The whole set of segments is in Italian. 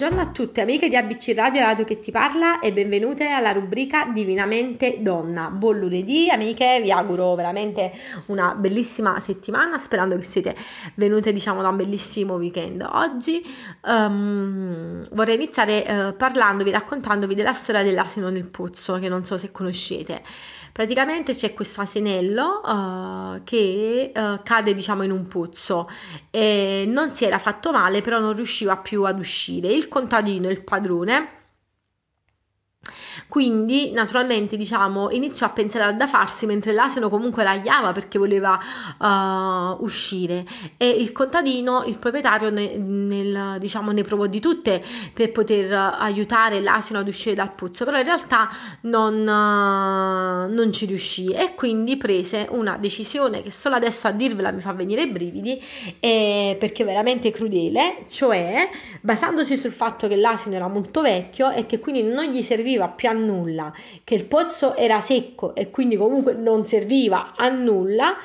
Buongiorno a tutte amiche di ABC Radio Radio che ti parla e benvenute alla rubrica Divinamente Donna. Buon lunedì amiche, vi auguro veramente una bellissima settimana sperando che siete venute diciamo da un bellissimo weekend. Oggi um, vorrei iniziare uh, parlandovi, raccontandovi della storia dell'asino nel pozzo che non so se conoscete. Praticamente c'è questo asinello uh, che uh, cade diciamo in un pozzo e non si era fatto male però non riusciva più ad uscire. Il contadino, il padrone, quindi naturalmente diciamo iniziò a pensare da farsi mentre l'asino comunque ragliava perché voleva uh, uscire. E il contadino il proprietario ne, nel, diciamo, ne provò di tutte per poter aiutare l'asino ad uscire dal pozzo però in realtà non, uh, non ci riuscì e quindi prese una decisione che solo adesso a dirvela mi fa venire i brividi eh, perché è veramente crudele cioè basandosi sul fatto che l'asino era molto vecchio e che quindi non gli serviva più a nulla, che il pozzo era secco e quindi comunque non serviva a nulla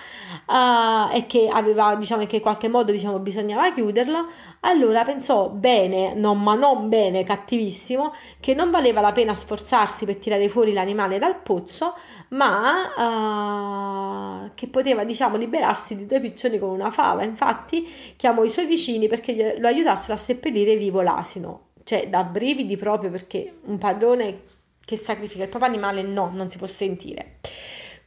uh, e che aveva, diciamo, che in qualche modo diciamo, bisognava chiuderlo, allora pensò bene, non, ma non bene, cattivissimo, che non valeva la pena sforzarsi per tirare fuori l'animale dal pozzo, ma uh, che poteva, diciamo, liberarsi di due piccioni con una fava. Infatti chiamò i suoi vicini perché lo aiutassero a seppellire vivo l'asino cioè da brividi proprio perché un padrone che sacrifica il proprio animale no, non si può sentire.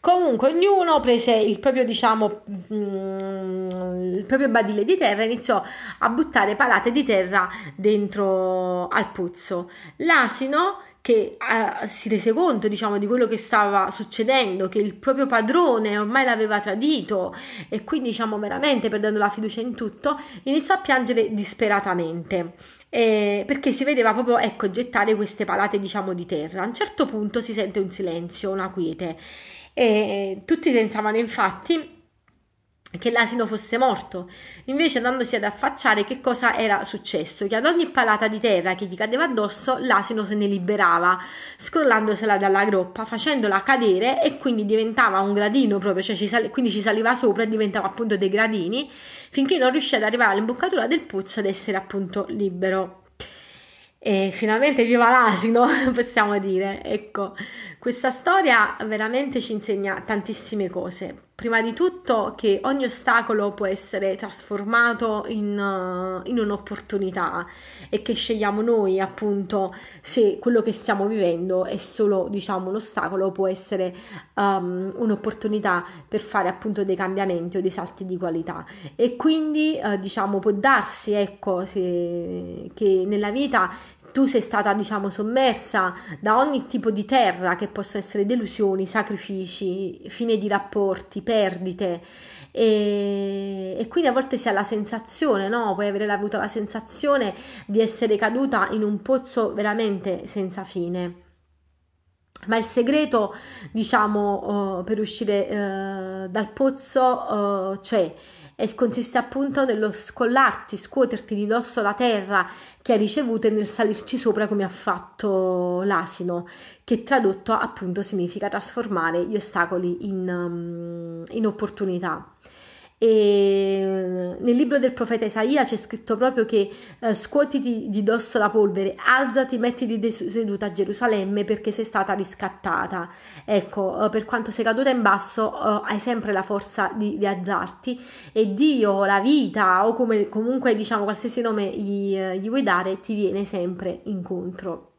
Comunque ognuno prese il proprio, diciamo, mm, il proprio badile di terra e iniziò a buttare palate di terra dentro al pozzo. L'asino che eh, si rese conto, diciamo, di quello che stava succedendo, che il proprio padrone ormai l'aveva tradito e quindi, diciamo, veramente perdendo la fiducia in tutto, iniziò a piangere disperatamente eh, perché si vedeva proprio ecco, gettare queste palate diciamo di terra. A un certo punto si sente un silenzio, una quiete e tutti pensavano infatti che l'asino fosse morto, invece andandosi ad affacciare che cosa era successo? Che ad ogni palata di terra che gli cadeva addosso l'asino se ne liberava, scrollandosela dalla groppa, facendola cadere e quindi diventava un gradino proprio, cioè ci sal- quindi ci saliva sopra e diventava appunto dei gradini, finché non riuscì ad arrivare all'imboccatura del pozzo ed essere appunto libero. E finalmente viva l'asino, possiamo dire. Ecco, questa storia veramente ci insegna tantissime cose. Prima di tutto che ogni ostacolo può essere trasformato in, uh, in un'opportunità e che scegliamo noi appunto se quello che stiamo vivendo è solo diciamo un ostacolo può essere um, un'opportunità per fare appunto dei cambiamenti o dei salti di qualità. E quindi uh, diciamo può darsi ecco se, che nella vita tu sei stata diciamo sommersa da ogni tipo di terra che possono essere delusioni, sacrifici, fine di rapporti, perdite e, e quindi a volte si ha la sensazione, no? puoi avere avuto la sensazione di essere caduta in un pozzo veramente senza fine. Ma il segreto, diciamo, uh, per uscire uh, dal pozzo uh, c'è e consiste appunto nello scollarti, scuoterti di dosso la terra che hai ricevuto e nel salirci sopra come ha fatto l'asino, che tradotto appunto significa trasformare gli ostacoli in, um, in opportunità. E nel libro del profeta Isaia c'è scritto proprio che eh, scuotiti di dosso la polvere, alzati, mettiti seduta a Gerusalemme perché sei stata riscattata. Ecco, eh, per quanto sei caduta in basso, eh, hai sempre la forza di, di, alzarti e Dio, la vita o come, comunque diciamo qualsiasi nome gli, eh, gli vuoi dare, ti viene sempre incontro.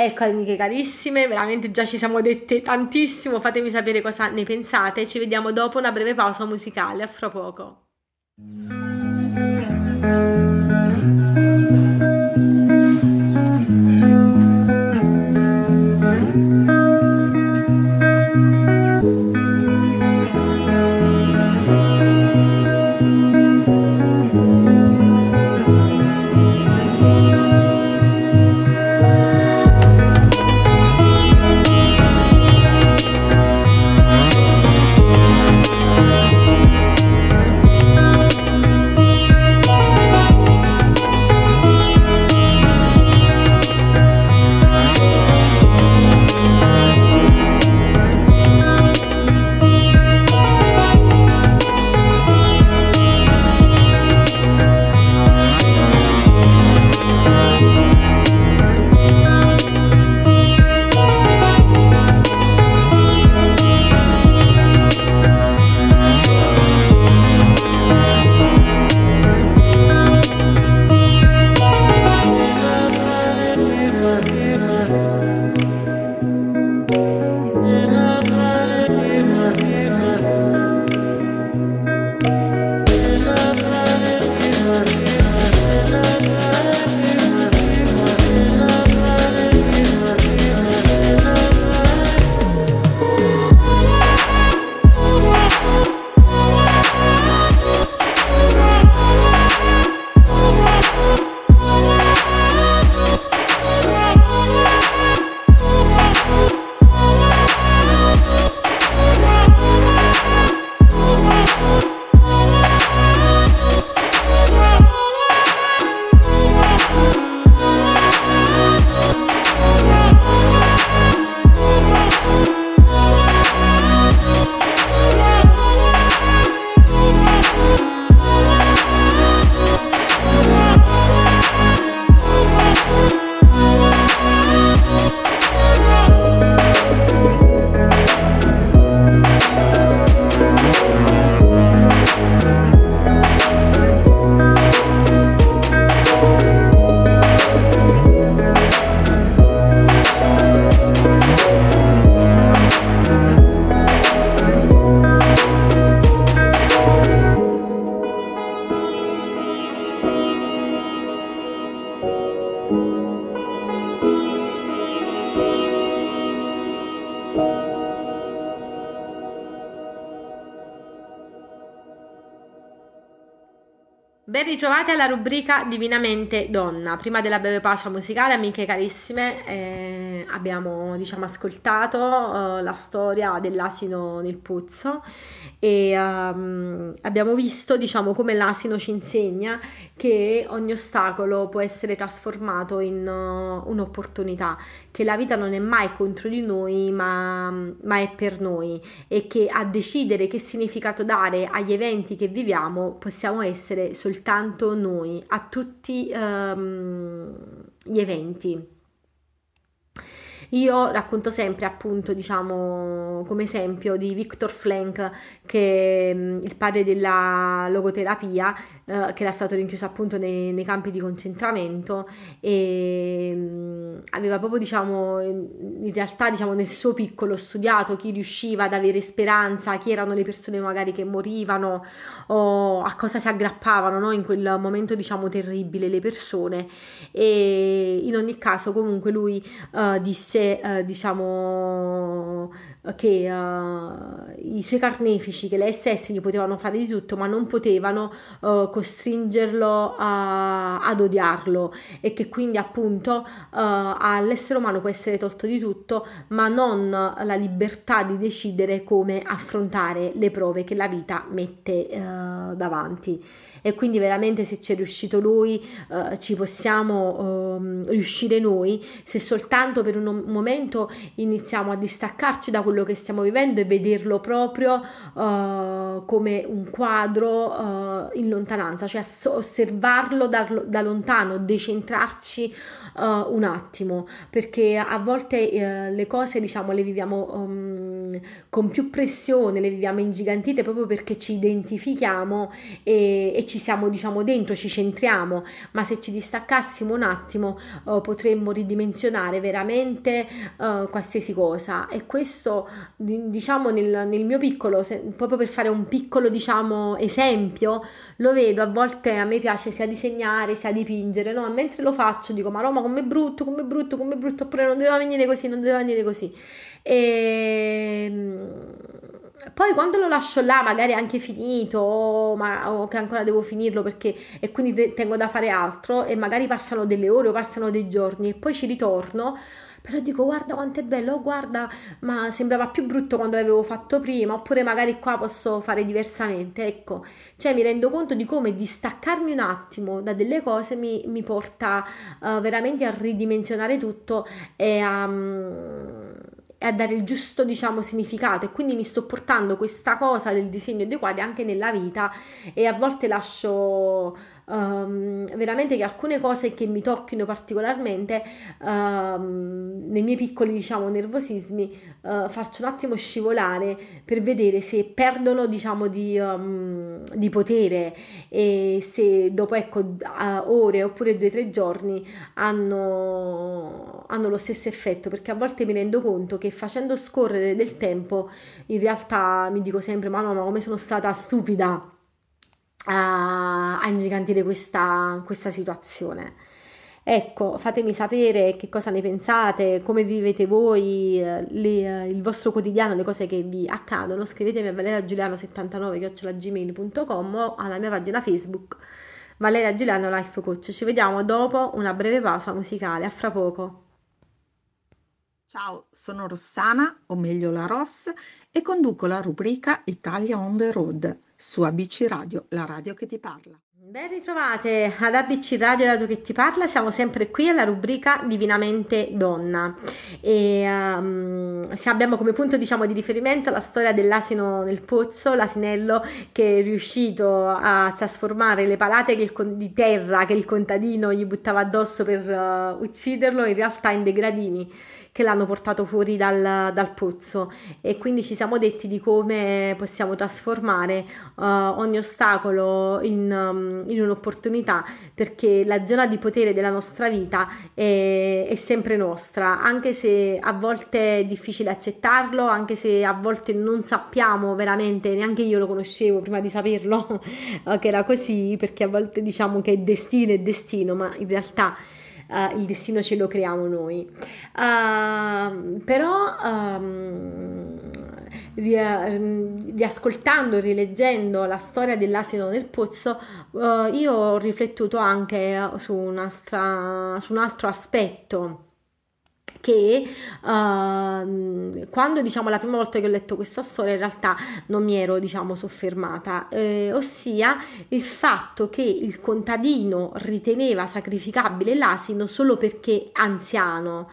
Ecco amiche carissime, veramente già ci siamo dette tantissimo, fatemi sapere cosa ne pensate, ci vediamo dopo una breve pausa musicale, a fra poco. Ben ritrovati alla rubrica Divinamente Donna. Prima della breve pausa musicale, amiche carissime, eh, abbiamo diciamo, ascoltato eh, la storia dell'asino nel pozzo e um, abbiamo visto diciamo, come l'asino ci insegna che ogni ostacolo può essere trasformato in uh, un'opportunità, che la vita non è mai contro di noi ma, ma è per noi e che a decidere che significato dare agli eventi che viviamo possiamo essere soltanto soltanto noi a tutti um, gli eventi. Io racconto sempre, appunto, diciamo, come esempio di Viktor Frank, che è mm, il padre della logoterapia, eh, che era stato rinchiuso appunto nei, nei campi di concentramento e mh, mm, aveva proprio, diciamo, in realtà, diciamo, nel suo piccolo studiato chi riusciva ad avere speranza, chi erano le persone magari che morivano o a cosa si aggrappavano, no? In quel momento, diciamo, terribile le persone e in ogni caso comunque lui uh, disse, uh, diciamo, che uh, i suoi carnefici, che le SS gli potevano fare di tutto, ma non potevano uh, costringerlo a, ad odiarlo e che quindi appunto uh, all'essere umano può essere tolto di tutto, ma non la libertà di decidere come affrontare le prove che la vita mette davanti. E quindi veramente se ci è riuscito lui, ci possiamo um, riuscire noi, se soltanto per un momento iniziamo a distaccarci da quello che stiamo vivendo e vederlo proprio uh, come un quadro uh, in lontananza, cioè osservarlo da, da lontano, decentrarci uh, un attimo, perché a volte le cose diciamo le viviamo um, con più pressione, le viviamo ingigantite proprio perché ci identifichiamo e, e, ci siamo diciamo dentro, ci centriamo, ma se ci distaccassimo un attimo potremmo ridimensionare veramente qualsiasi cosa e questo diciamo nel, nel mio piccolo, se, proprio per fare un piccolo diciamo esempio, lo vedo a volte a me piace sia disegnare sia dipingere, no? mentre lo faccio dico ma Roma com'è brutto, com'è brutto, com'è brutto, oppure non doveva venire così, non doveva venire così. E ehm, poi quando lo lascio là, magari anche finito, ma, o che ancora devo finirlo perché e quindi te, tengo da fare altro, e magari passano delle ore o passano dei giorni, e poi ci ritorno però dico guarda quanto è bello, guarda, ma sembrava più brutto quando l'avevo fatto prima, oppure magari qua posso fare diversamente, ecco, cioè mi rendo conto di come distaccarmi un attimo da delle cose mi, mi porta uh, veramente a ridimensionare tutto e a... Um, e a dare il giusto diciamo significato. E quindi mi sto portando questa cosa del disegno dei quadri anche nella vita e a volte lascio um, veramente che alcune cose che mi tocchino particolarmente um, nei miei piccoli diciamo nervosismi uh, faccio un attimo scivolare per vedere se perdono diciamo di, um, di potere e se dopo ecco ore oppure due o tre giorni hanno, hanno lo stesso effetto perché a volte mi rendo conto che facendo scorrere del tempo in realtà mi dico sempre ma no ma come sono stata stupida a, a ingigantire questa, questa situazione. Ecco, fatemi sapere che cosa ne pensate, come vivete voi eh, le, il vostro quotidiano, le cose che vi accadono. Scrivetemi a valeragiuliano79.gmail.com o alla mia pagina Facebook Valeria Giuliano Life Coach. Ci vediamo dopo una breve pausa musicale. A fra poco. Ciao, sono Rossana, o meglio la Ross, e conduco la rubrica Italia on the road su ABC Radio, la radio che ti parla. Ben ritrovate ad ABC Radio, la radio che ti parla, siamo sempre qui alla rubrica Divinamente Donna. E um, abbiamo come punto diciamo, di riferimento la storia dell'asino nel pozzo, l'asinello che è riuscito a trasformare le palate il, di terra che il contadino gli buttava addosso per uh, ucciderlo in realtà in dei gradini che l'hanno portato fuori dal, dal, pozzo. E quindi ci siamo detti di come possiamo trasformare uh, ogni ostacolo in, um, in, un'opportunità perché la zona di potere della nostra vita è, è, sempre nostra anche se a volte è difficile accettarlo anche se a volte non sappiamo veramente neanche io lo conoscevo prima di saperlo che era così perché a volte diciamo che è destino è destino ma in realtà uh, il destino ce lo creiamo noi. Uh, però um, riascoltando, rileggendo la storia dell'asino nel pozzo, uh, io ho riflettuto anche su, su un altro aspetto che uh, quando diciamo la prima volta che ho letto questa storia in realtà non mi ero diciamo soffermata. Eh, ossia il fatto che il contadino riteneva sacrificabile l'asino solo perché anziano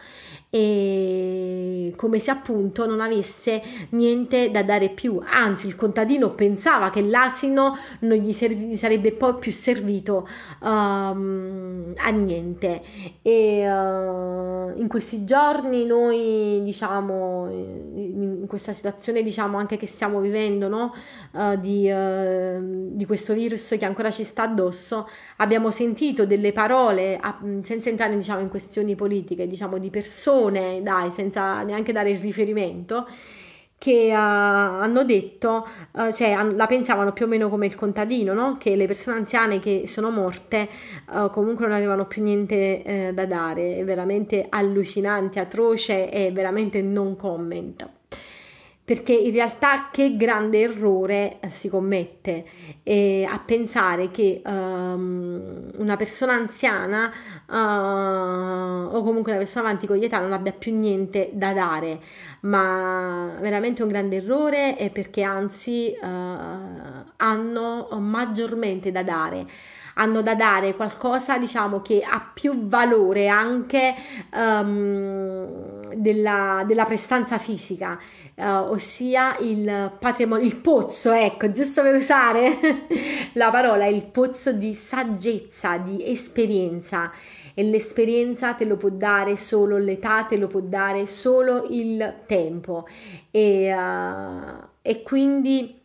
e come se appunto non avesse niente da dare più anzi il contadino pensava che l'asino non gli, serv- sarebbe poi più servito um, a niente e uh, in questi giorni noi diciamo in questa situazione diciamo anche che stiamo vivendo no? uh, di, uh, di, questo virus che ancora ci sta addosso abbiamo sentito delle parole senza entrare diciamo in questioni politiche diciamo di persone persone, dai, senza neanche dare il riferimento, che uh, hanno detto, uh, cioè an- la pensavano più o meno come il contadino, no? che le persone anziane che sono morte uh, comunque non avevano più niente eh, da dare, è veramente allucinante, atroce e veramente non comment perché in realtà che grande errore eh, si commette eh, a pensare che um, una persona anziana uh, o comunque una persona avanti con gli età non abbia più niente da dare, ma veramente un grande errore è perché anzi uh, hanno maggiormente da dare hanno da dare qualcosa diciamo che ha più valore anche um, della, della, prestanza fisica, uh, ossia il patrimonio, il pozzo, ecco, giusto per usare la parola, il pozzo di saggezza, di esperienza. E l'esperienza te lo può dare solo l'età, te lo può dare solo il tempo. E, uh, e quindi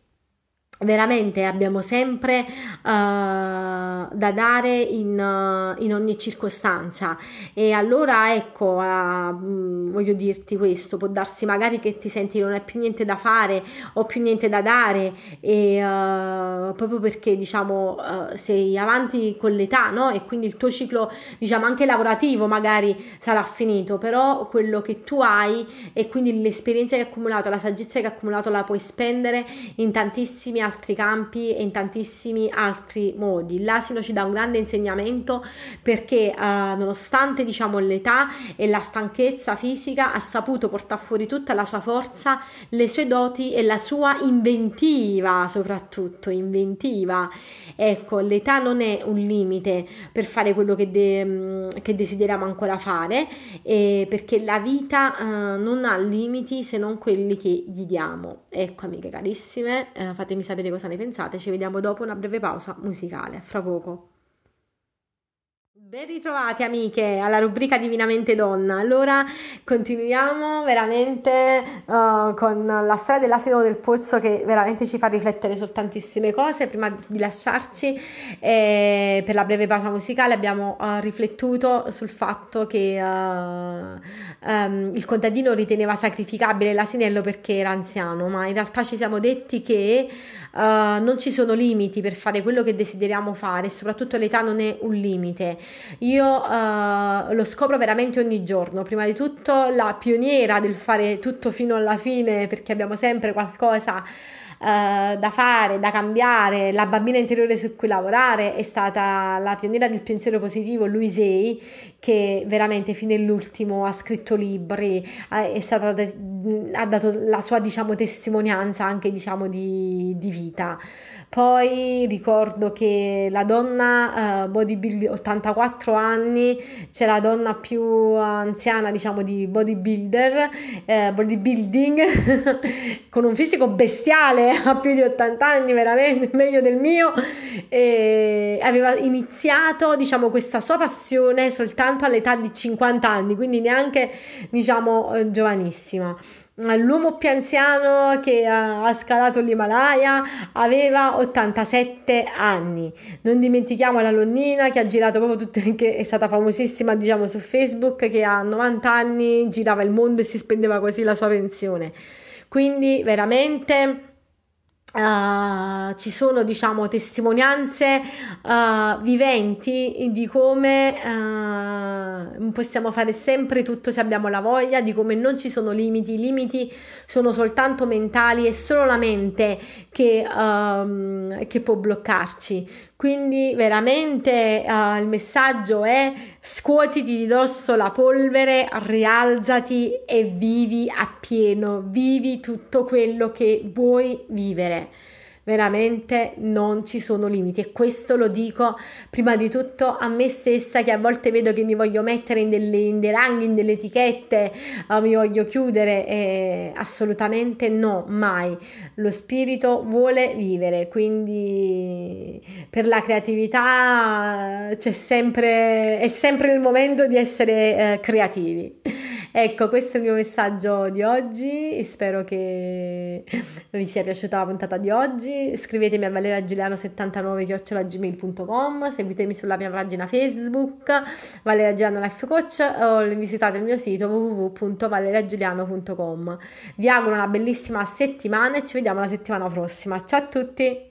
veramente abbiamo sempre uh, da dare in, uh, in, ogni circostanza e allora ecco uh, voglio dirti questo può darsi magari che ti senti non hai più niente da fare o più niente da dare e proprio perché diciamo sei avanti con l'età no? e quindi il tuo ciclo diciamo anche lavorativo magari sarà finito però quello che tu hai e quindi l'esperienza che hai accumulato la saggezza che hai accumulato la puoi spendere in tantissimi altri altri campi e in tantissimi altri modi. L'asino ci dà un grande insegnamento perché eh, nonostante diciamo l'età e la stanchezza fisica ha saputo portare fuori tutta la sua forza, le sue doti e la sua inventiva, soprattutto inventiva. Ecco, l'età non è un limite per fare quello che, de- mm, che desideriamo ancora fare, eh, perché la vita eh, non ha limiti se non quelli che gli diamo. Ecco, amiche carissime, eh, fatemi sapere cosa ne pensate. Ci vediamo dopo una breve pausa musicale. Fra poco. Ben ritrovati amiche alla rubrica Divinamente Donna. Allora continuiamo veramente uh, con la storia dell'asino del pozzo che veramente ci fa riflettere su tantissime cose. Prima di lasciarci eh, per la breve pausa musicale abbiamo uh, riflettuto sul fatto che uh, um, il contadino riteneva sacrificabile l'asinello perché era anziano, ma in realtà ci siamo detti che non ci sono limiti per fare quello che desideriamo fare soprattutto l'età non è un limite. Io uh, lo scopro veramente ogni giorno. Prima di tutto la pioniera del fare tutto fino alla fine perché abbiamo sempre qualcosa Uh, da fare, da cambiare, la bambina interiore su cui lavorare è stata la pioniera del pensiero positivo Louise Hay che veramente fino all'ultimo ha scritto libri, stata ha dato la sua diciamo testimonianza anche diciamo di, di vita. Poi ricordo che la donna uh, bodybuilder 84 anni, c'è la donna più anziana diciamo di bodybuilder, eh, bodybuilding con un fisico bestiale a più di 80 anni, veramente meglio del mio e aveva iniziato diciamo questa sua passione soltanto all'età di 50 anni, quindi neanche diciamo eh, giovanissima l'uomo più anziano che ha, scalato l'Himalaya aveva 87 anni. Non dimentichiamo la Lonnina che ha girato proprio tutte, che è stata famosissima diciamo su Facebook, che a 90 anni girava il mondo e si spendeva così la sua pensione. Quindi veramente Uh, ci sono diciamo testimonianze uh, viventi di come uh, possiamo fare sempre tutto se abbiamo la voglia, di come non ci sono limiti, i limiti sono soltanto mentali, è solo la mente che, um, che può bloccarci. Quindi veramente il messaggio è scuotiti di dosso la polvere, rialzati e vivi appieno, vivi tutto quello che vuoi vivere veramente non ci sono limiti e questo lo dico prima di tutto a me stessa che a volte vedo che mi voglio mettere in, delle, in dei ranghi, in delle etichette, uh, mi voglio chiudere e assolutamente no, mai. Lo spirito vuole vivere, quindi per la creatività c'è sempre, è sempre il momento di essere uh, creativi. Ecco, questo è il mio messaggio di oggi. Spero che vi sia piaciuta la puntata di oggi. Scrivetemi a valeragiuliano79.gmail.com Seguitemi sulla mia pagina Facebook Valeria Life Coach o visitate il mio sito www.valeragiuliano.com Vi auguro una bellissima settimana e ci vediamo la settimana prossima. Ciao a tutti!